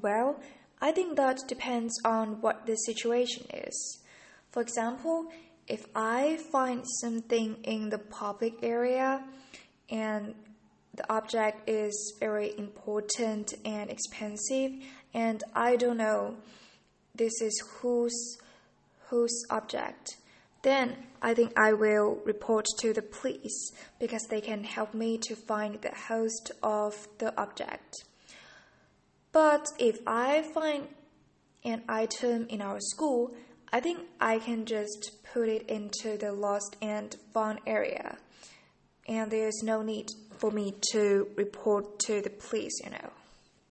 Well, I think that depends on what the situation is. For example, if I find something in the public area and the object is very important and expensive and I don't know this is whose whose object then I think I will report to the police because they can help me to find the host of the object. But if I find an item in our school, I think I can just put it into the lost and found area. And there's no need for me to report to the police, you know.